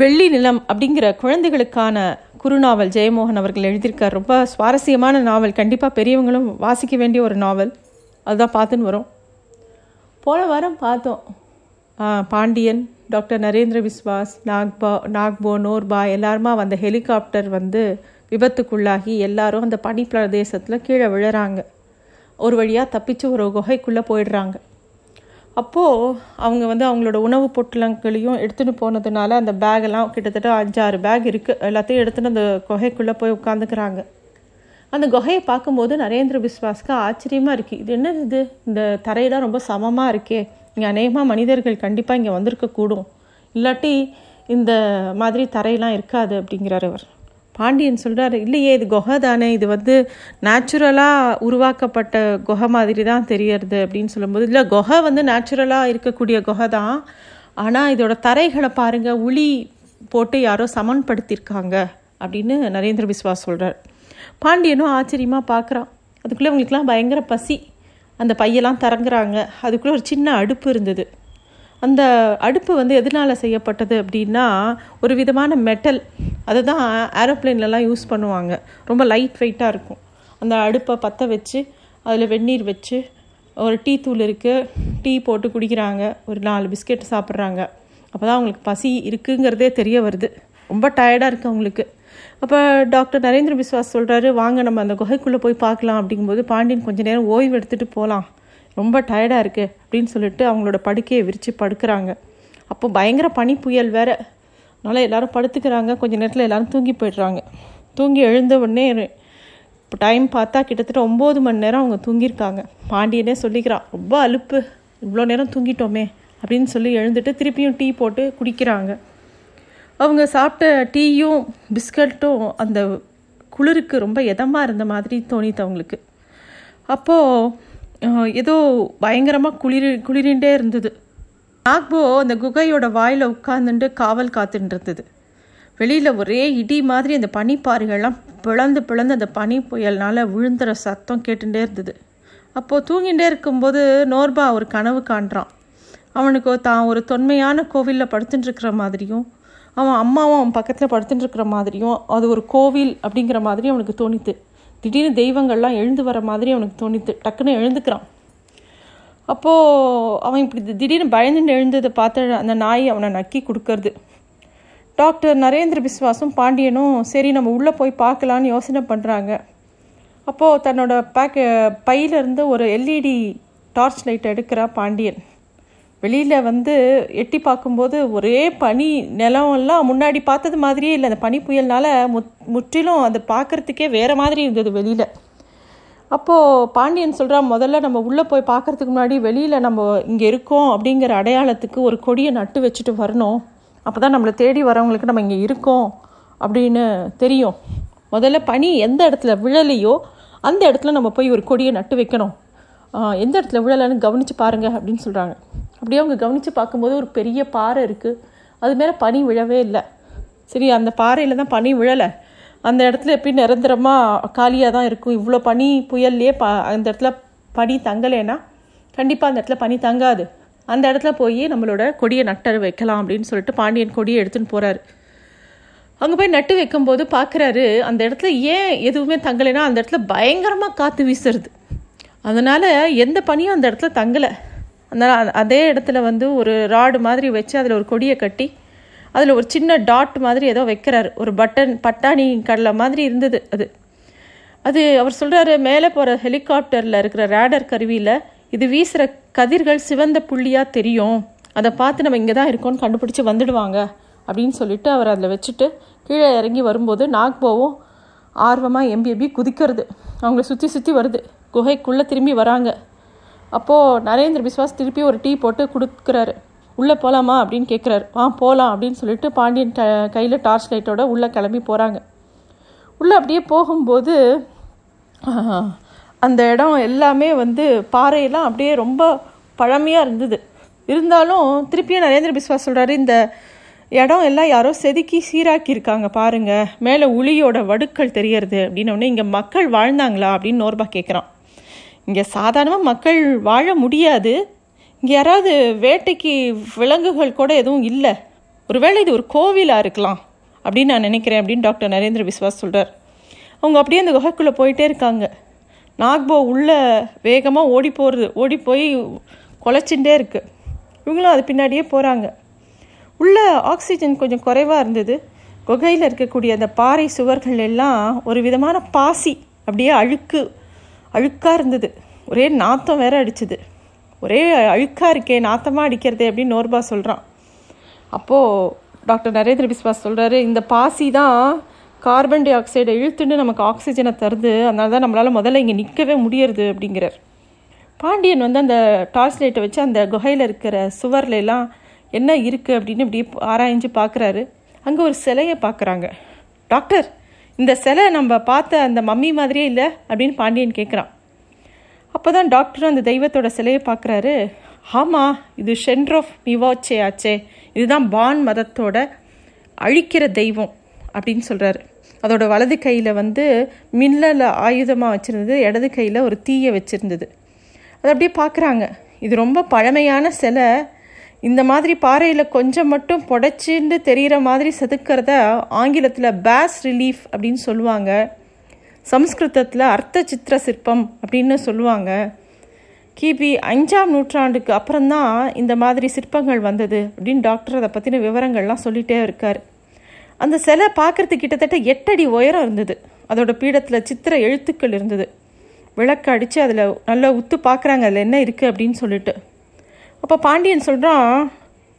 வெள்ளி நிலம் அப்படிங்கிற குழந்தைகளுக்கான குறுநாவல் ஜெயமோகன் அவர்கள் எழுதியிருக்கார். ரொம்ப சுவாரஸ்யமான நாவல். கண்டிப்பாக பெரியவங்களும் வாசிக்க வேண்டிய ஒரு நாவல். அதுதான் பார்த்துன்னு வரோம். போன வாரம் பார்த்தோம். பாண்டியன் டாக்டர் நரேந்திர விஸ்வாஸ் நாக்பா நாக்போ நோர்பா எல்லாருமா வந்த ஹெலிகாப்டர் வந்து விபத்துக்குள்ளாகி எல்லாரும் அந்த பனி பிரதேசத்தில் கீழே விழுறாங்க. ஒரு வழியாக தப்பிச்சு ஒரு குகைக்குள்ளே போயிடுறாங்க. அப்போது அவங்க வந்து அவங்களோட உணவு பொட்டலங்களையும் எடுத்துகிட்டு போனதுனால அந்த பேகெல்லாம் கிட்டத்தட்ட அஞ்சாறு பேக் இருக்குது எல்லாத்தையும் எடுத்துகிட்டு அந்த குகைக்குள்ளே போய் உட்காந்துக்கிறாங்க அந்த குகையை பார்க்கும்போது நரேந்திர விஸ்வாஸ்க்கு ஆச்சரியமாக இருக்குது இது என்ன இது? இந்த தரையெல்லாம் ரொம்ப சமமாக இருக்கே. இங்கே அநேகமாக மனிதர்கள் கண்டிப்பாக இங்கே வந்திருக்கக்கூடும். இல்லாட்டி இந்த மாதிரி தரையெல்லாம் இருக்காது அப்படிங்கிறார் அவர். பாண்டியன் சொல்கிறாரு இல்லையே இது குகை தானே இது வந்து நேச்சுரலாக உருவாக்கப்பட்ட குகை மாதிரி தான் தெரியறது அப்படின்னு சொல்லும்போது இல்லை குகை வந்து நேச்சுரலாக இருக்கக்கூடிய குகை தான். ஆனால் இதோட தரைகளை பாருங்கள் உளி போட்டு யாரோ சமன்படுத்தியிருக்காங்க அப்படின்னு நரேந்திர விஸ்வாஸ் சொல்கிறார் பாண்டியனும் ஆச்சரியமாக பார்க்குறான் அதுக்குள்ளே அவங்களுக்குலாம் பயங்கர பசி. அந்த பையெல்லாம் திறங்குறாங்க. அதுக்குள்ளே ஒரு சின்ன அடுப்பு இருந்தது. அந்த அடுப்பு வந்து எதனால் செய்யப்பட்டது அப்படின்னா ஒரு விதமான மெட்டல் அதை தான் ஏரோப்ளேன்லலாம் யூஸ் பண்ணுவாங்க. ரொம்ப லைட் வெயிட்டாக இருக்கும். அந்த அடுப்பை பற்ற வச்சு அதில் வெந்நீர் வச்சு ஒரு டீ தூள் இருக்குது டீ போட்டு குடிக்கிறாங்க ஒரு நாலு பிஸ்கெட் சாப்பிட்றாங்க. அப்போ தான் அவங்களுக்கு பசி இருக்குங்கிறதே தெரிய வருது. ரொம்ப டயர்டாக இருக்குது அவங்களுக்கு. அப்போ டாக்டர் நரேந்திர விஸ்வாஸ் சொல்கிறாரு வாங்க நம்ம அந்த குகைக்குள்ளே போய் பார்க்கலாம். அப்படிங்கும்போது பாண்டியன் கொஞ்ச நேரம் ஓய்வு எடுத்துகிட்டு போகலாம் ரொம்ப டயர்டாக இருக்குது அப்படின்னு சொல்லிட்டு அவங்களோட படுக்கையை விரித்து படுக்கிறாங்க. அப்போ பயங்கர பனி புயல் வேறு. அதனால் எல்லோரும் படுத்துக்கிறாங்க. கொஞ்ச நேரத்தில் எல்லோரும் தூங்கி போயிடுறாங்க. தூங்கி எழுந்த உடனே இப்போ டைம் பார்த்தா கிட்டத்தட்ட ஒம்பது மணி நேரம் அவங்க தூங்கியிருக்காங்க. பாண்டியனே சொல்லிக்கிறான் ரொம்ப அலுப்பு. இவ்வளோ நேரம் தூங்கிட்டோமே. அப்படின்னு சொல்லி எழுந்துட்டு திருப்பியும் டீ போட்டு குடிக்கிறாங்க. அவங்க சாப்பிட்ட டீயும் பிஸ்கட்டும் அந்த குளிருக்கு ரொம்ப இதமாக இருந்த மாதிரி தோணித்து அவங்களுக்கு. அப்போது ஏதோ பயங்கரமாக குளிர் குளிரிண்டே இருந்தது. நாக்போ அந்த குகையோட வாயில் உட்காந்துட்டு காவல் காத்துட்டு இருந்தது வெளியில் ஒரே இடி மாதிரி அந்த பனிப்பாறைகள்லாம் பிளந்து பிளந்து அந்த பனி புயல்னால விழுந்துற சத்தம் கேட்டுட்டே இருந்தது. அப்போது தூங்கிட்டே இருக்கும்போது நோர்பா ஒரு கனவு காண்றான். அவனுக்கு தான் ஒரு தொன்மையான கோவிலில் படுத்துட்டுருக்கிற மாதிரியும் அவன் அம்மாவும் அவன் பக்கத்தில் படுத்துட்டுருக்கிற மாதிரியும் அது ஒரு கோவில் அப்படிங்கிற மாதிரி அவனுக்கு தோணித்து திடீர்னு தெய்வங்கள்லாம் எழுந்து வர மாதிரி அவனுக்கு தோணித்து டக்குன்னு எழுந்துக்கிறான். அப்போது அவன் இப்படி தி- திடீர்னு பயந்துட்டு எழுந்ததை பார்த்து அந்த நாய் அவனை நக்கி கொடுக்கறது. டாக்டர் நரேந்திர பிஸ்வாசும் பாண்டியனும் சரி நம்ம உள்ளே போய் பார்க்கலான்னு யோசனை பண்ணுறாங்க அப்போது தன்னோட பேக்க பையிலேருந்து ஒரு எல்இடி டார்ச் லைட் எடுக்கிறா பாண்டியன். வெளியில் வந்து எட்டி பார்க்கும்போது ஒரே பனி நிலம் எல்லாம் முன்னாடி பார்த்தது மாதிரியே இல்லை. அந்த பனி புயல்னால முத் முற்றிலும் அது பார்க்கறதுக்கே வேறு மாதிரி இருந்தது வெளியில். அப்போது பாண்டியன் சொல்கிறான் முதல்ல நம்ம உள்ளே போய் பார்க்கறதுக்கு முன்னாடி வெளியில் நம்ம இங்கே இருக்கோம் அப்படிங்கிற அடையாளத்துக்கு ஒரு கொடியை நட்டு வச்சுட்டு வரணும். அப்போ தான் நம்மளை தேடி வரவங்களுக்கு நம்ம இங்கே இருக்கோம் அப்படின்னு தெரியும். முதல்ல பனி எந்த இடத்துல விழலையோ அந்த இடத்துல நம்ம போய் ஒரு கொடியை நட்டு வைக்கணும். எந்த இடத்துல விழலைன்னு கவனித்து பாருங்கள் அப்படின்னு சொல்கிறாங்க அப்படியே அவங்க கவனித்து பார்க்கும்போது ஒரு பெரிய பாறை இருக்குது அது மேலே பனி விழவே இல்லை. சரி அந்த பாறையில் தான் பனி விழலை. அந்த இடத்துல எப்படி நிரந்தரமாக காலியாக தான் இருக்கும்? இவ்வளோ பனி புயல்லையே ப அந்த இடத்துல பனி தங்கலைன்னா கண்டிப்பாக அந்த இடத்துல பனி தங்காது. அந்த இடத்துல போய் நம்மளோட கொடியை நட்டு வைக்கலாம் அப்படின்னு சொல்லிட்டு பாண்டியன் கொடியை எடுத்துன்னு போகிறாரு அங்கே போய் நட்டு வைக்கும்போது பார்க்குறாரு அந்த இடத்துல ஏன் எதுவுமே தங்கலைன்னா அந்த இடத்துல பயங்கரமாக காற்று வீசுறது. அதனால் எந்த பனியும் அந்த இடத்துல தங்கலை. அதனால் அதே இடத்துல வந்து ஒரு ராடு மாதிரி வச்சு அதில் ஒரு கொடியை கட்டி அதில் ஒரு சின்ன டாட் மாதிரி ஏதோ வைக்கிறாரு. ஒரு பட்டன் பட்டாணி கடலை மாதிரி இருந்தது அது. அது அவர் சொல்கிறாரு மேலே போகிற ஹெலிகாப்டரில் இருக்கிற ரேடர் கருவியில் இது வீசுகிற கதிர்கள் சிவந்த புள்ளியாக தெரியும். அதை பார்த்து நம்ம இங்கே தான் இருக்கோம்னு கண்டுபிடிச்சி வந்துடுவாங்க அப்படின்னு சொல்லிட்டு அவர் அதில் வச்சுட்டு கீழே இறங்கி வரும்போது நாக்போவும் ஆர்வமாக எம்பி எம்பி குதிக்கிறது. அவங்கள சுற்றி சுற்றி வருது. குகைக்குள்ளே திரும்பி வராங்க. அப்போது நரேந்திர பிஸ்வாஸ் திருப்பி ஒரு டீ போட்டு கொடுக்குறாரு. உள்ளே போகலாமா அப்படின்னு கேட்குறாரு ஆ போகலாம் அப்படின்னு சொல்லிட்டு பாண்டியன் ட கையில் டார்ச் லைட்டோட உள்ளே கிளம்பி போகிறாங்க உள்ளே அப்படியே போகும்போது அந்த இடம் எல்லாமே வந்து பாறையெல்லாம் அப்படியே ரொம்ப பழமையாக இருந்தது. இருந்தாலும் திருப்பியும் நரேந்திர பிஸ்வாஸ் சொல்கிறாரு இந்த இடம் எல்லாம் யாரோ செதுக்கி சீராக்கியிருக்காங்க பாருங்கள் மேலே உளியோட வடுக்கள் தெரியறது அப்படின்னோடனே இங்கே மக்கள் வாழ்ந்தாங்களா? அப்படின்னு நோர்பா கேட்குறான் இங்கே சாதாரணமாக மக்கள் வாழ முடியாது. இங்கே யாராவது வேட்டைக்கு விலங்குகள் கூட எதுவும் இல்லை. ஒருவேளை இது ஒரு கோவிலாக இருக்கலாம் அப்படின்னு நான் நினைக்கிறேன் அப்படின்னு டாக்டர் நரேந்திர விஸ்வாஸ் சொல்கிறார் அவங்க அப்படியே அந்த குகைக்குள்ளே போயிட்டே இருக்காங்க. நாக்போ உள்ளே வேகமாக ஓடி போகிறது ஓடி போய் குலைச்சுட்டே இருக்குது இவங்களும் அது பின்னாடியே போகிறாங்க உள்ளே ஆக்சிஜன் கொஞ்சம் குறைவாக இருந்தது. குகையில் இருக்கக்கூடிய அந்த பாறை சுவர்கள் எல்லாம் ஒரு விதமான பாசி அப்படியே அழுக்கு அழுக்காக இருந்தது. ஒரே நாத்தம் வேற அடிச்சுது. ஒரே அழுக்காக இருக்கே நாத்தமாக அடிக்கிறதே அப்படின்னு நோர்பா சொல்கிறான் அப்போது டாக்டர் நரேந்திர பிஸ்வாஸ் சொல்கிறாரு இந்த பாசி தான் கார்பன் டை ஆக்சைடை இழுத்துட்டு நமக்கு ஆக்சிஜனை தருது அதனால தான் நம்மளால் முதல்ல இங்கே நிற்கவே முடியறது அப்படிங்கிறார். பாண்டியன் வந்து அந்த டார்ச் லைட்டை வச்சு அந்த குகையில் இருக்கிற சுவரில் எல்லாம் என்ன இருக்குது அப்படின்னு இப்படி ஆராய்ஞ்சு பார்க்குறாரு அங்கே ஒரு சிலையை பார்க்குறாங்க டாக்டர் இந்த சிலை நம்ம பார்த்த அந்த மம்மி மாதிரியே இல்லை அப்படின்னு பாண்டியன் கேட்குறான் அப்போ தான் டாக்டரும் அந்த தெய்வத்தோட சிலையை பார்க்குறாரு. ஆமாம் இது ஷென்ட்ரோஃப் மிவாச்சே ஆச்சே. இதுதான் பான் மதத்தோட அழிக்கிற தெய்வம் அப்படின்னு சொல்கிறாரு அதோட வலது கையில் வந்து மின்னல ஆயுதமாக வச்சுருந்தது இடது கையில் ஒரு தீயை வச்சுருந்தது. அதை அப்படியே பார்க்குறாங்க. இது ரொம்ப பழமையான சிலை. இந்த மாதிரி பாறையில் கொஞ்சம் மட்டும் புடைச்சின்னு தெரிகிற மாதிரி செதுக்கிறத ஆங்கிலத்தில் பேஸ் ரிலீஃப் அப்படின்னு சொல்லுவாங்க. சம்ஸ்கிருதத்தில் அர்த்த சித்திர சிற்பம் அப்படின்னு சொல்லுவாங்க. கிபி அஞ்சாம் நூற்றாண்டுக்கு அப்புறம்தான் இந்த மாதிரி சிற்பங்கள் வந்தது அப்படின்னு டாக்டர் அதை பற்றின விவரங்கள்லாம் சொல்லிகிட்டே இருக்கார். அந்த சிலை பார்க்குறதுக்கு கிட்டத்தட்ட எட்டடி உயரம் இருந்தது. அதோட பீடத்தில் சித்திர எழுத்துக்கள் இருந்தது. விளக்கு அடித்து அதில் நல்லா உத்து பார்க்குறாங்க அதில் என்ன இருக்குது அப்படின்னு சொல்லிட்டு. அப்போ பாண்டியன் சொல்கிறான்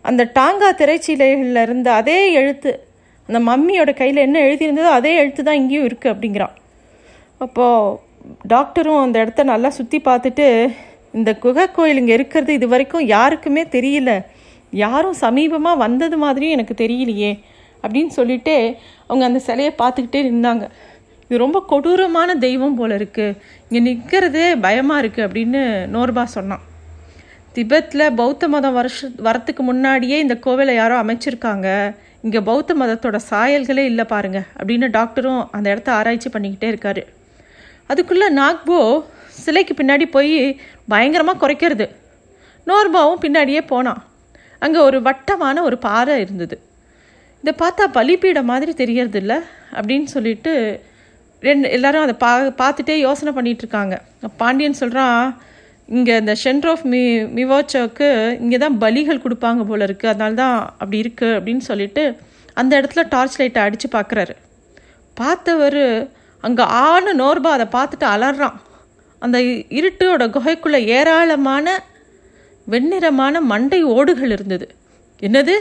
அந்த டாங்கா திரைச்சீலைகளில் இருந்த அதே எழுத்து அந்த மம்மியோட கையில் என்ன எழுதியிருந்ததோ அதே எழுத்து தான் இங்கேயும் இருக்குது அப்படிங்கிறான். அப்போது டாக்டரும் அந்த இடத்த நல்லா சுற்றி பார்த்துட்டு இந்த குகை கோயில் இங்கே இருக்கிறது இது வரைக்கும் யாருக்குமே தெரியல. யாரும் சமீபமாக வந்தது மாதிரியும் எனக்கு தெரியலையே அப்படின்னு சொல்லிட்டு அவங்க அந்த சிலையை பார்த்துக்கிட்டே இருந்தாங்க இது ரொம்ப கொடூரமான தெய்வம் போல இருக்குது இங்கே நிற்கிறதே பயமாக இருக்குது அப்படின்னு நோர்பா சொன்னான். திபெத்தில் பௌத்த மதம் வருஷ வரத்துக்கு முன்னாடியே இந்த கோவிலை யாரோ அமைச்சிருக்காங்க. இங்கே பௌத்த மதத்தோட சாயல்களே இல்லை பாருங்கள் அப்படின்னு டாக்டரும் அந்த இடத்த ஆராய்ச்சி பண்ணிக்கிட்டே இருக்காரு. அதுக்குள்ளே நாக்போ சிலைக்கு பின்னாடி போய் பயங்கரமாக குறைக்கிறது. நோர்பாவும் பின்னாடியே போனான் அங்கே ஒரு வட்டமான ஒரு பாறை இருந்தது. இதை பார்த்தா பலிப்பீடம் மாதிரி தெரியறது இல்லை அப்படின்னு சொல்லிட்டு ரெண்டு எல்லாரும் அதை பா பார்த்துட்டே யோசனை பண்ணிகிட்ருக்காங்க பாண்டியன் சொல்கிறான் இங்கே இந்த ஷென்ட்ரோஃப் மி மிவோச்சோக்கு இங்கே தான் பலிகள் கொடுப்பாங்க போல இருக்குது அதனால தான் அப்படி இருக்குது அப்படின்னு சொல்லிட்டு அந்த இடத்துல டார்ச் லைட்டை அடித்து பார்க்குறாரு பார்த்தவர் அங்கே ஆணு நோர்பா அதை பார்த்துட்டு அலறான். அந்த இருட்டோட குகைக்குள்ளே ஏராளமான வெண்ணிறமான மண்டை ஓடுகள் இருந்தது. என்னது?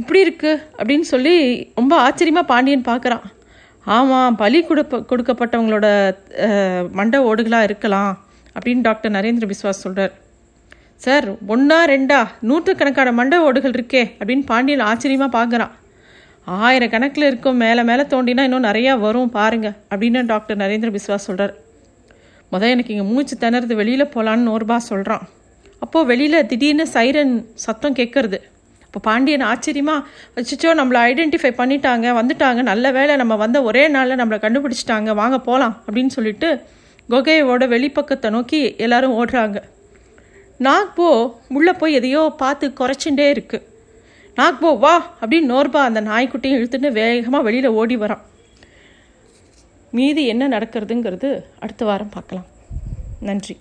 இப்படி இருக்கு அப்படின்னு சொல்லி ரொம்ப ஆச்சரியமாக பாண்டியன் பார்க்குறான். ஆமாம் பலி கொடுப்ப கொடுக்கப்பட்டவங்களோட மண்டை ஓடுகளாக இருக்கலாம் அப்படின்னு டாக்டர் நரேந்திர பிஸ்வாஸ் சொல்கிறார் சார் ஒன்றா ரெண்டா நூற்றுக்கணக்கான மண்டை ஓடுகள் இருக்கே அப்படின்னு பாண்டியன் ஆச்சரியமாக பார்க்குறான். ஆயிரக்கணக்கில் இருக்கும் மேலே மேலே தோண்டினா இன்னும் நிறையா வரும் பாருங்கள் அப்படின்னு டாக்டர் நரேந்திர பிஸ்வாஸ் சொல்கிறார் முதல் எனக்கு இங்கே மூச்சு திணறது வெளியில் போகலான்னு நூறுபா சொல்கிறான் அப்போது வெளியில் திடீர்னு சைரன் சத்தம் கேட்குறது. அப்போ பாண்டியன் ஆச்சரியமாக வச்சுச்சோ நம்மளை ஐடென்டிஃபை பண்ணிட்டாங்க வந்துட்டாங்க நல்ல வேளை நம்ம வந்த ஒரே நாளில் நம்மளை கண்டுபிடிச்சிட்டாங்க வாங்க போகலாம் அப்படின்னு சொல்லிட்டு குகையோட வெளிப்பக்கத்தை நோக்கி எல்லாரும் ஓடுறாங்க. நாக்போ உள்ளே போய் எதையோ பார்த்து குறைச்சுட்டே இருக்குது நாக்போ வா அப்படின்னு நோர்பா அந்த நாய்க்குட்டியும் இழுத்துட்டு வேகமாக வெளியில் ஓடி வரான். மீதி என்ன நடக்கிறதுங்கிறது அடுத்த வாரம் பார்க்கலாம். நன்றி.